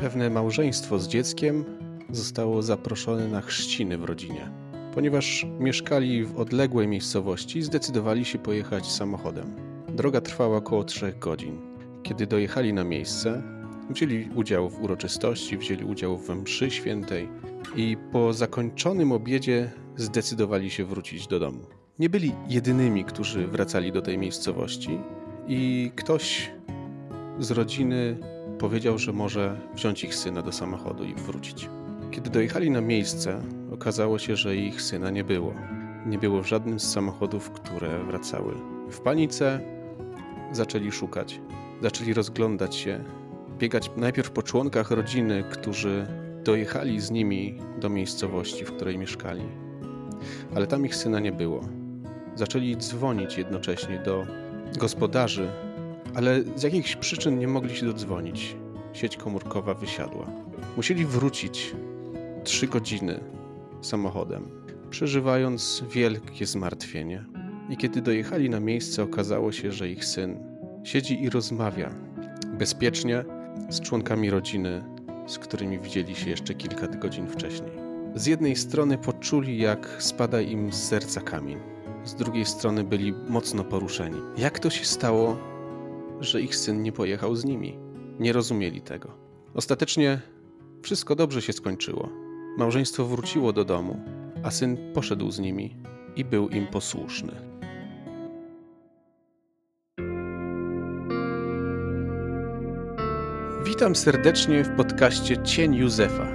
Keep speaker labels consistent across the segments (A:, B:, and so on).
A: pewne małżeństwo z dzieckiem zostało zaproszone na chrzciny w rodzinie. Ponieważ mieszkali w odległej miejscowości, zdecydowali się pojechać samochodem. Droga trwała około 3 godzin. Kiedy dojechali na miejsce, wzięli udział w uroczystości, wzięli udział w mszy świętej i po zakończonym obiedzie zdecydowali się wrócić do domu. Nie byli jedynymi, którzy wracali do tej miejscowości i ktoś z rodziny powiedział, że może wziąć ich syna do samochodu i wrócić. Kiedy dojechali na miejsce, okazało się, że ich syna nie było. Nie było w żadnym z samochodów, które wracały. W panice zaczęli szukać, zaczęli rozglądać się, biegać najpierw po członkach rodziny, którzy dojechali z nimi do miejscowości, w której mieszkali. Ale tam ich syna nie było. Zaczęli dzwonić jednocześnie do gospodarzy, ale z jakichś przyczyn nie mogli się dodzwonić. Sieć komórkowa wysiadła. Musieli wrócić trzy godziny samochodem, przeżywając wielkie zmartwienie. I kiedy dojechali na miejsce, okazało się, że ich syn siedzi i rozmawia bezpiecznie z członkami rodziny, z którymi widzieli się jeszcze kilka godzin wcześniej. Z jednej strony poczuli, jak spada im z serca kamień, z drugiej strony byli mocno poruszeni. Jak to się stało, że ich syn nie pojechał z nimi? Nie rozumieli tego. Ostatecznie wszystko dobrze się skończyło. Małżeństwo wróciło do domu, a syn poszedł z nimi i był im posłuszny. Witam serdecznie w podcaście Cień Józefa.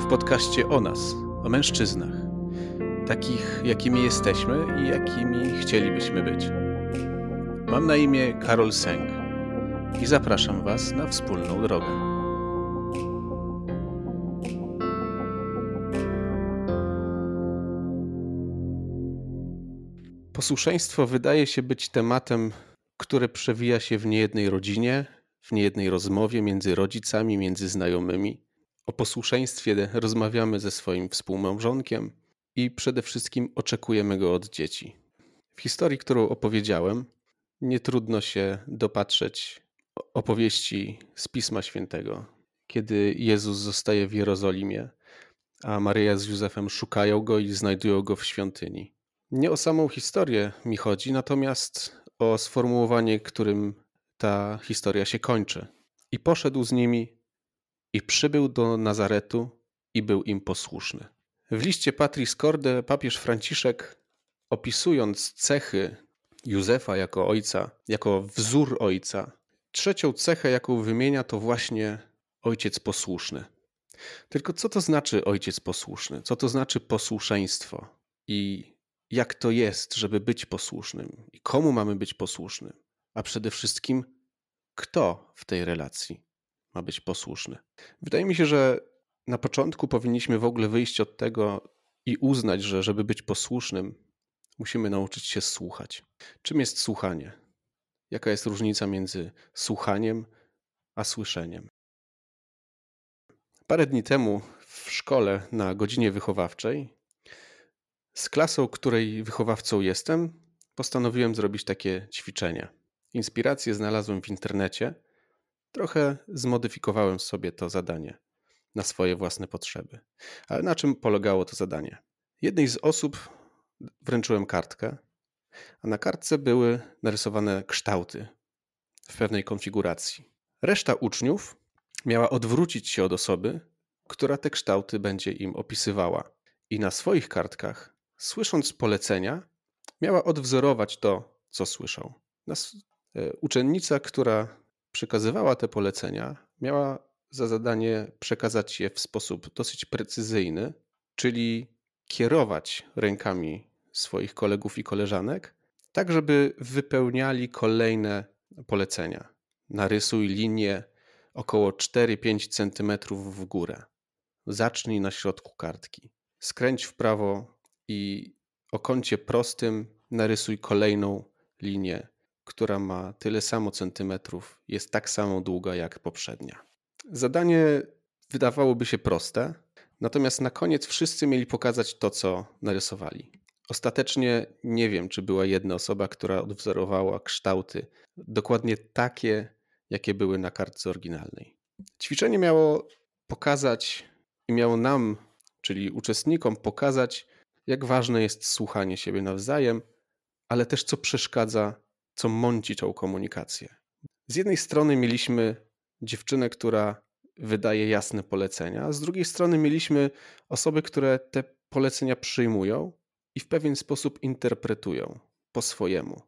A: W podcaście o nas, o mężczyznach, takich jakimi jesteśmy i jakimi chcielibyśmy być. Mam na imię Karol Seng i zapraszam Was na wspólną drogę. Posłuszeństwo wydaje się być tematem, który przewija się w niejednej rodzinie, w niejednej rozmowie między rodzicami, między znajomymi. O posłuszeństwie rozmawiamy ze swoim współmałżonkiem i przede wszystkim oczekujemy go od dzieci. W historii, którą opowiedziałem, nie trudno się dopatrzeć opowieści z Pisma Świętego, kiedy Jezus zostaje w Jerozolimie, a Maryja z Józefem szukają go i znajdują go w świątyni. Nie o samą historię mi chodzi, natomiast o sformułowanie, którym ta historia się kończy. I poszedł z nimi i przybył do Nazaretu i był im posłuszny. W liście Patris Corde papież Franciszek, opisując cechy Józefa jako ojca, jako wzór ojca, trzecią cechę, jaką wymienia, to właśnie ojciec posłuszny. Tylko co to znaczy ojciec posłuszny? Co to znaczy posłuszeństwo? I jak to jest, żeby być posłusznym? I komu mamy być posłusznym? A przede wszystkim, kto w tej relacji ma być posłuszny? Wydaje mi się, że na początku powinniśmy w ogóle wyjść od tego i uznać, że żeby być posłusznym, musimy nauczyć się słuchać. Czym jest słuchanie? Jaka jest różnica między słuchaniem a słyszeniem? Parę dni temu w szkole na godzinie wychowawczej z klasą, której wychowawcą jestem, postanowiłem zrobić takie ćwiczenie. Inspirację znalazłem w internecie. Trochę zmodyfikowałem sobie to zadanie na swoje własne potrzeby. Ale na czym polegało to zadanie? Jednej z osób wręczyłem kartkę, a na kartce były narysowane kształty w pewnej konfiguracji. Reszta uczniów miała odwrócić się od osoby, która te kształty będzie im opisywała. I na swoich kartkach, słysząc polecenia, miała odwzorować to, co słyszą. E, uczennica, która przekazywała te polecenia, miała za zadanie przekazać je w sposób dosyć precyzyjny, czyli kierować rękami swoich kolegów i koleżanek, tak żeby wypełniali kolejne polecenia. Narysuj linię około 4-5 cm w górę. Zacznij na środku kartki. Skręć w prawo i o kącie prostym narysuj kolejną linię, która ma tyle samo centymetrów, jest tak samo długa jak poprzednia. Zadanie wydawałoby się proste, natomiast na koniec wszyscy mieli pokazać to, co narysowali. Ostatecznie nie wiem, czy była jedna osoba, która odwzorowała kształty dokładnie takie, jakie były na kartce oryginalnej. Ćwiczenie miało pokazać i miało nam, czyli uczestnikom, pokazać, jak ważne jest słuchanie siebie nawzajem, ale też co przeszkadza, co mąci tą komunikację. Z jednej strony mieliśmy dziewczynę, która wydaje jasne polecenia, a z drugiej strony mieliśmy osoby, które te polecenia przyjmują i w pewien sposób interpretują po swojemu.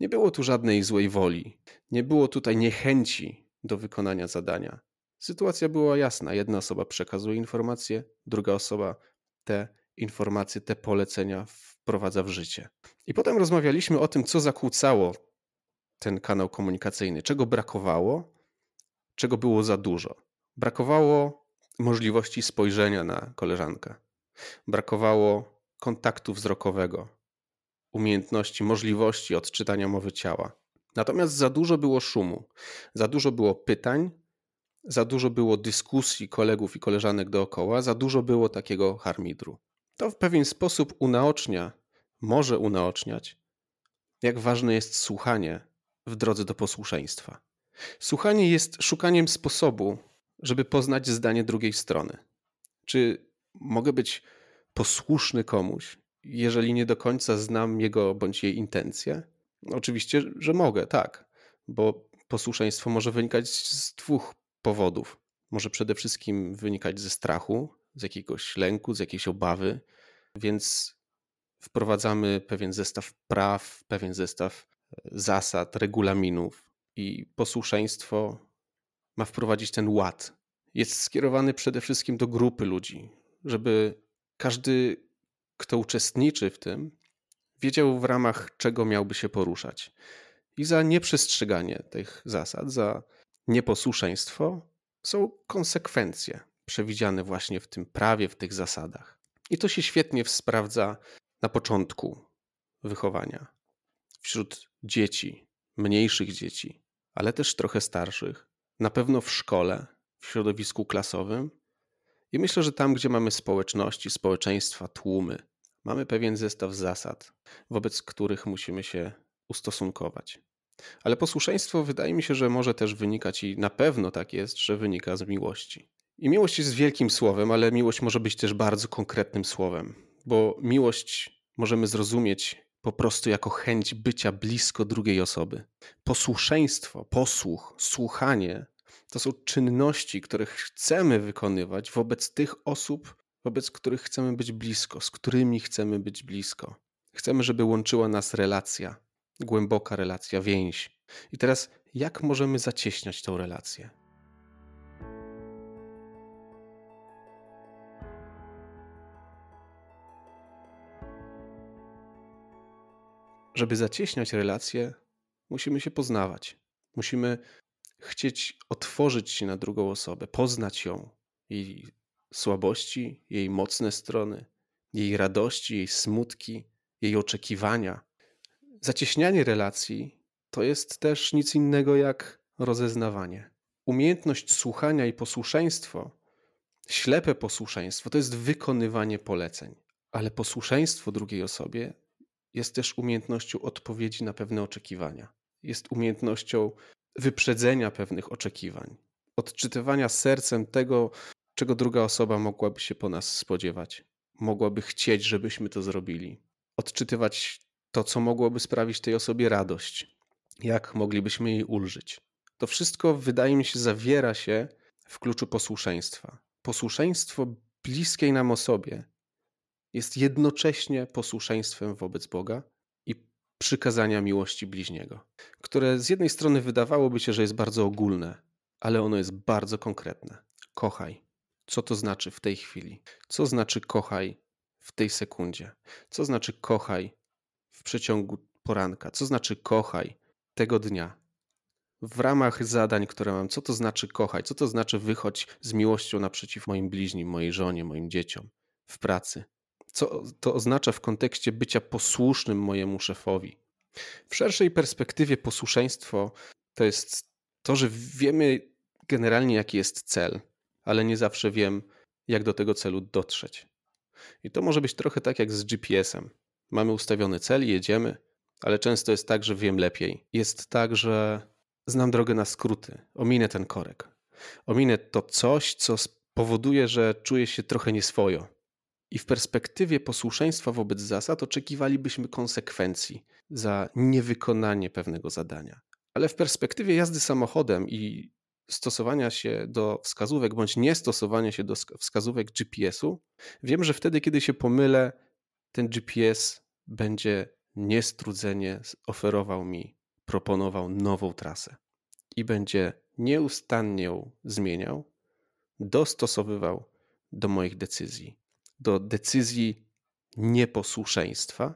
A: Nie było tu żadnej złej woli, nie było tutaj niechęci do wykonania zadania. Sytuacja była jasna. Jedna osoba przekazuje informacje, druga osoba te informacje, te polecenia wprowadza w życie. I potem rozmawialiśmy o tym, co zakłócało ten kanał komunikacyjny, czego brakowało, czego było za dużo. Brakowało możliwości spojrzenia na koleżankę, brakowało kontaktu wzrokowego, umiejętności, możliwości odczytania mowy ciała. Natomiast za dużo było szumu, za dużo było pytań, za dużo było dyskusji kolegów i koleżanek dookoła, za dużo było takiego harmidru. To w pewien sposób unaocznia, może unaoczniać, jak ważne jest słuchanie w drodze do posłuszeństwa. Słuchanie jest szukaniem sposobu, żeby poznać zdanie drugiej strony. Czy mogę być posłuszny komuś, jeżeli nie do końca znam jego bądź jej intencje? Oczywiście, że mogę, tak, bo posłuszeństwo może wynikać z dwóch powodów. Może przede wszystkim wynikać ze strachu, z jakiegoś lęku, z jakiejś obawy, więc wprowadzamy pewien zestaw praw, pewien zestaw e, zasad, regulaminów i posłuszeństwo ma wprowadzić ten ład. Jest skierowany przede wszystkim do grupy ludzi, żeby każdy, kto uczestniczy w tym, wiedział w ramach czego miałby się poruszać. I za nieprzestrzeganie tych zasad, za nieposłuszeństwo są konsekwencje przewidziane właśnie w tym prawie, w tych zasadach. I to się świetnie sprawdza na początku wychowania wśród dzieci, mniejszych dzieci, ale też trochę starszych, na pewno w szkole, w środowisku klasowym. I myślę, że tam, gdzie mamy społeczności, społeczeństwa, tłumy, mamy pewien zestaw zasad, wobec których musimy się ustosunkować. Ale posłuszeństwo wydaje mi się, że może też wynikać i na pewno tak jest, że wynika z miłości. I miłość jest wielkim słowem, ale miłość może być też bardzo konkretnym słowem, bo miłość możemy zrozumieć po prostu jako chęć bycia blisko drugiej osoby. Posłuszeństwo, posłuch, słuchanie to są czynności, które chcemy wykonywać wobec tych osób, wobec których chcemy być blisko, z którymi chcemy być blisko. Chcemy, żeby łączyła nas relacja, głęboka relacja, więź. I teraz, jak możemy zacieśniać tą relację? Żeby zacieśniać relacje, musimy się poznawać. Musimy chcieć otworzyć się na drugą osobę, poznać ją, jej słabości, jej mocne strony, jej radości, jej smutki, jej oczekiwania. Zacieśnianie relacji to jest też nic innego jak rozeznawanie. Umiejętność słuchania i posłuszeństwo, ślepe posłuszeństwo, to jest wykonywanie poleceń, ale posłuszeństwo drugiej osobie jest też umiejętnością odpowiedzi na pewne oczekiwania. Jest umiejętnością wyprzedzenia pewnych oczekiwań, odczytywania sercem tego, czego druga osoba mogłaby się po nas spodziewać, mogłaby chcieć, żebyśmy to zrobili, odczytywać to, co mogłoby sprawić tej osobie radość, jak moglibyśmy jej ulżyć. To wszystko, wydaje mi się, zawiera się w kluczu posłuszeństwa. Posłuszeństwo bliskiej nam osobie jest jednocześnie posłuszeństwem wobec Boga przykazania miłości bliźniego, które z jednej strony wydawałoby się, że jest bardzo ogólne, ale ono jest bardzo konkretne. Kochaj. Co to znaczy w tej chwili? Co znaczy kochaj w tej sekundzie? Co znaczy kochaj w przeciągu poranka? Co znaczy kochaj tego dnia? W ramach zadań, które mam, co to znaczy kochaj? Co to znaczy wychodź z miłością naprzeciw moim bliźnim, mojej żonie, moim dzieciom, w pracy? Co to oznacza w kontekście bycia posłusznym mojemu szefowi? W szerszej perspektywie posłuszeństwo to jest to, że wiemy generalnie, jaki jest cel, ale nie zawsze wiem, jak do tego celu dotrzeć. I to może być trochę tak jak z GPS-em. Mamy ustawiony cel i jedziemy, ale często jest tak, że wiem lepiej. Jest tak, że znam drogę na skróty, ominę ten korek. Ominę to coś, co spowoduje, że czuję się trochę nieswojo. I w perspektywie posłuszeństwa wobec zasad oczekiwalibyśmy konsekwencji za niewykonanie pewnego zadania. Ale w perspektywie jazdy samochodem i stosowania się do wskazówek bądź niestosowania się do wskazówek GPS-u, wiem, że wtedy, kiedy się pomylę, ten GPS będzie niestrudzenie oferował mi, proponował nową trasę i będzie nieustannie ją zmieniał, dostosowywał do moich decyzji, do decyzji nieposłuszeństwa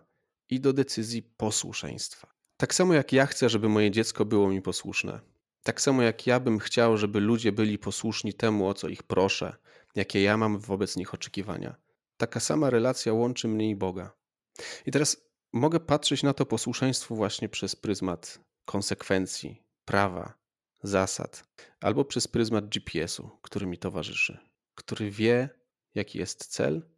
A: i do decyzji posłuszeństwa. Tak samo jak ja chcę, żeby moje dziecko było mi posłuszne, tak samo jak ja bym chciał, żeby ludzie byli posłuszni temu, o co ich proszę, jakie ja mam wobec nich oczekiwania. Taka sama relacja łączy mnie i Boga. I teraz mogę patrzeć na to posłuszeństwo właśnie przez pryzmat konsekwencji, prawa, zasad, albo przez pryzmat GPS-u, który mi towarzyszy, który wie, jaki jest cel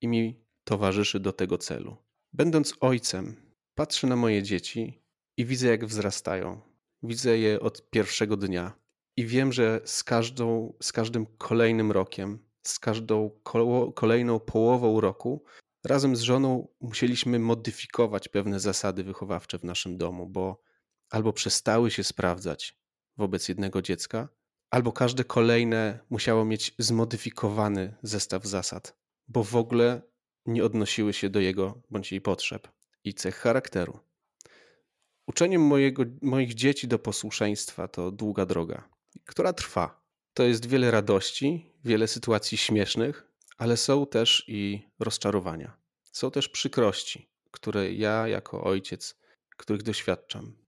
A: i mi towarzyszy do tego celu. Będąc ojcem, patrzę na moje dzieci i widzę, jak wzrastają. Widzę je od pierwszego dnia i wiem, że z, każdą, z każdym kolejnym rokiem, z każdą kolejną połową roku razem z żoną musieliśmy modyfikować pewne zasady wychowawcze w naszym domu, bo albo przestały się sprawdzać wobec jednego dziecka, albo każde kolejne musiało mieć zmodyfikowany zestaw zasad, bo w ogóle nie odnosiły się do jego bądź jej potrzeb i cech charakteru. Uczeniem mojego, moich dzieci do posłuszeństwa to długa droga, która trwa. To jest wiele radości, wiele sytuacji śmiesznych, ale są też i rozczarowania. Są też przykrości, które ja jako ojciec, których doświadczam.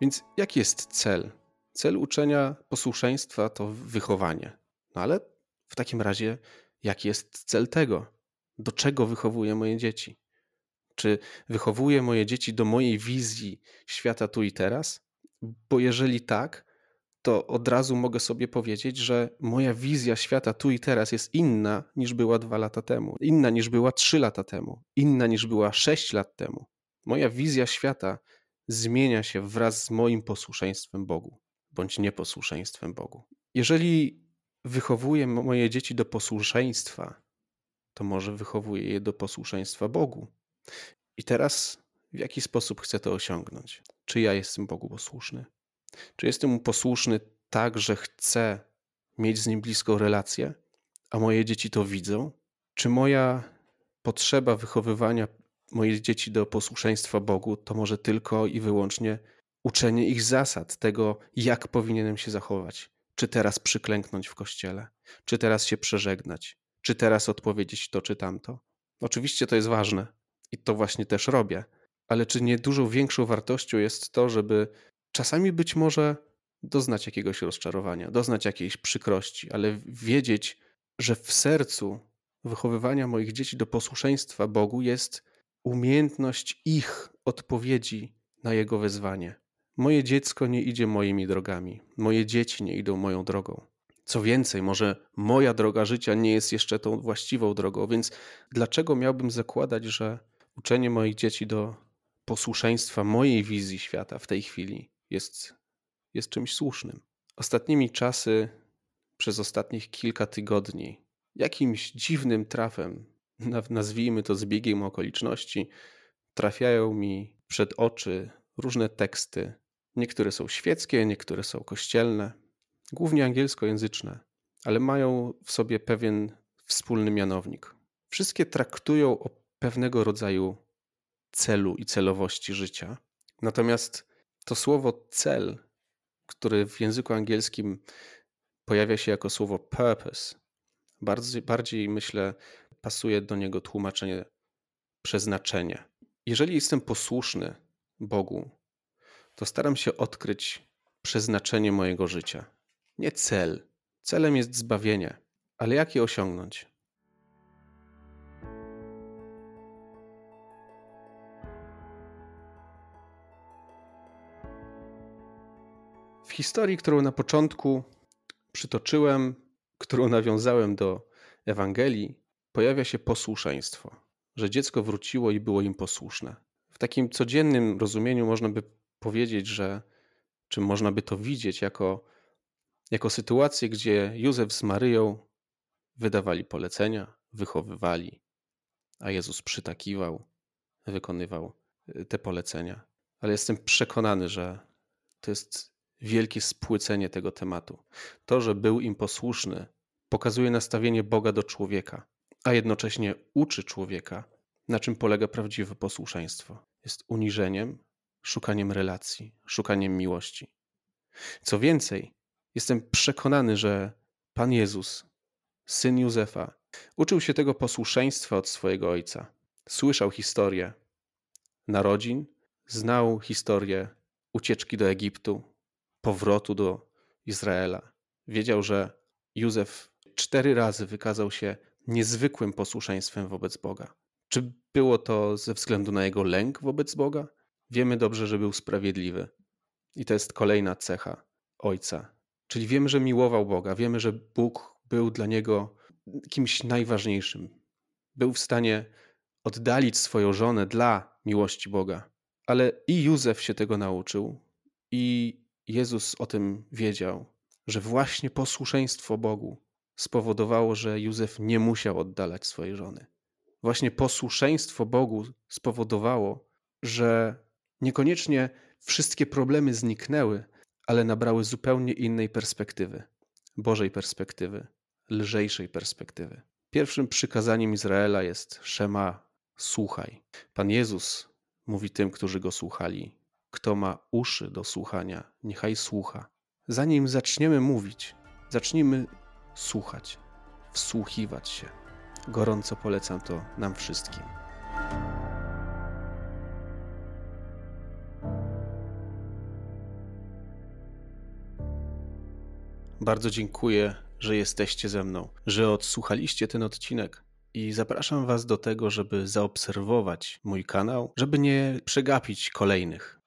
A: Więc jaki jest cel? Cel uczenia posłuszeństwa to wychowanie. No ale w takim razie, jaki jest cel tego? Do czego wychowuję moje dzieci? Czy wychowuję moje dzieci do mojej wizji świata tu i teraz? Bo jeżeli tak, to od razu mogę sobie powiedzieć, że moja wizja świata tu i teraz jest inna niż była dwa lata temu, inna niż była trzy lata temu, inna niż była sześć lat temu. Moja wizja świata zmienia się wraz z moim posłuszeństwem Bogu bądź nieposłuszeństwem Bogu. Jeżeli wychowuję moje dzieci do posłuszeństwa, to może wychowuję je do posłuszeństwa Bogu. I teraz w jaki sposób chcę to osiągnąć? Czy ja jestem Bogu posłuszny? Czy jestem mu posłuszny tak, że chcę mieć z nim bliską relację, a moje dzieci to widzą? Czy moja potrzeba wychowywania moich dzieci do posłuszeństwa Bogu to może tylko i wyłącznie uczenie ich zasad, tego, jak powinienem się zachować? Czy teraz przyklęknąć w kościele? Czy teraz się przeżegnać? Czy teraz odpowiedzieć to czy tamto? Oczywiście to jest ważne i to właśnie też robię, ale czy nie dużo większą wartością jest to, żeby czasami być może doznać jakiegoś rozczarowania, doznać jakiejś przykrości, ale wiedzieć, że w sercu wychowywania moich dzieci do posłuszeństwa Bogu jest umiejętność ich odpowiedzi na Jego wezwanie. Moje dziecko nie idzie moimi drogami, moje dzieci nie idą moją drogą. Co więcej, może moja droga życia nie jest jeszcze tą właściwą drogą, więc dlaczego miałbym zakładać, że uczenie moich dzieci do posłuszeństwa mojej wizji świata w tej chwili jest, jest czymś słusznym? Ostatnimi czasy, przez ostatnich kilka tygodni, jakimś dziwnym trafem, nazwijmy to zbiegiem okoliczności, trafiają mi przed oczy różne teksty. Niektóre są świeckie, niektóre są kościelne, głównie angielskojęzyczne, ale mają w sobie pewien wspólny mianownik. Wszystkie traktują o pewnego rodzaju celu i celowości życia. Natomiast to słowo cel, które w języku angielskim pojawia się jako słowo purpose, bardziej, bardziej myślę, pasuje do niego tłumaczenie przeznaczenie. Jeżeli jestem posłuszny Bogu, to staram się odkryć przeznaczenie mojego życia. Nie cel. Celem jest zbawienie, ale jak je osiągnąć? W historii, którą na początku przytoczyłem, którą nawiązałem do Ewangelii, pojawia się posłuszeństwo. że dziecko wróciło i było im posłuszne. W takim codziennym rozumieniu można by powiedzieć, że czy można by to widzieć jako, jako sytuację, gdzie Józef z Maryją wydawali polecenia, wychowywali, a Jezus przytakiwał, wykonywał y, te polecenia. Ale jestem przekonany, że to jest wielkie spłycenie tego tematu. To, że był im posłuszny, pokazuje nastawienie Boga do człowieka, a jednocześnie uczy człowieka, na czym polega prawdziwe posłuszeństwo. Jest uniżeniem, szukaniem relacji, szukaniem miłości. Co więcej, jestem przekonany, że Pan Jezus, syn Józefa, uczył się tego posłuszeństwa od swojego ojca. Słyszał historię narodzin, znał historię ucieczki do Egiptu, powrotu do Izraela. Wiedział, że Józef cztery razy wykazał się niezwykłym posłuszeństwem wobec Boga. Czy było to ze względu na jego lęk wobec Boga? Wiemy dobrze, że był sprawiedliwy. I to jest kolejna cecha ojca. Czyli wiemy, że miłował Boga, wiemy, że Bóg był dla niego kimś najważniejszym. Był w stanie oddalić swoją żonę dla miłości Boga. Ale i Józef się tego nauczył, i Jezus o tym wiedział, że właśnie posłuszeństwo Bogu spowodowało, że Józef nie musiał oddalać swojej żony. Właśnie posłuszeństwo Bogu spowodowało, że niekoniecznie wszystkie problemy zniknęły, ale nabrały zupełnie innej perspektywy Bożej perspektywy, lżejszej perspektywy. Pierwszym przykazaniem Izraela jest Szema, słuchaj. Pan Jezus mówi tym, którzy go słuchali: Kto ma uszy do słuchania, niechaj słucha. Zanim zaczniemy mówić, zacznijmy słuchać, wsłuchiwać się. Gorąco polecam to nam wszystkim. Bardzo dziękuję, że jesteście ze mną, że odsłuchaliście ten odcinek i zapraszam Was do tego, żeby zaobserwować mój kanał, żeby nie przegapić kolejnych.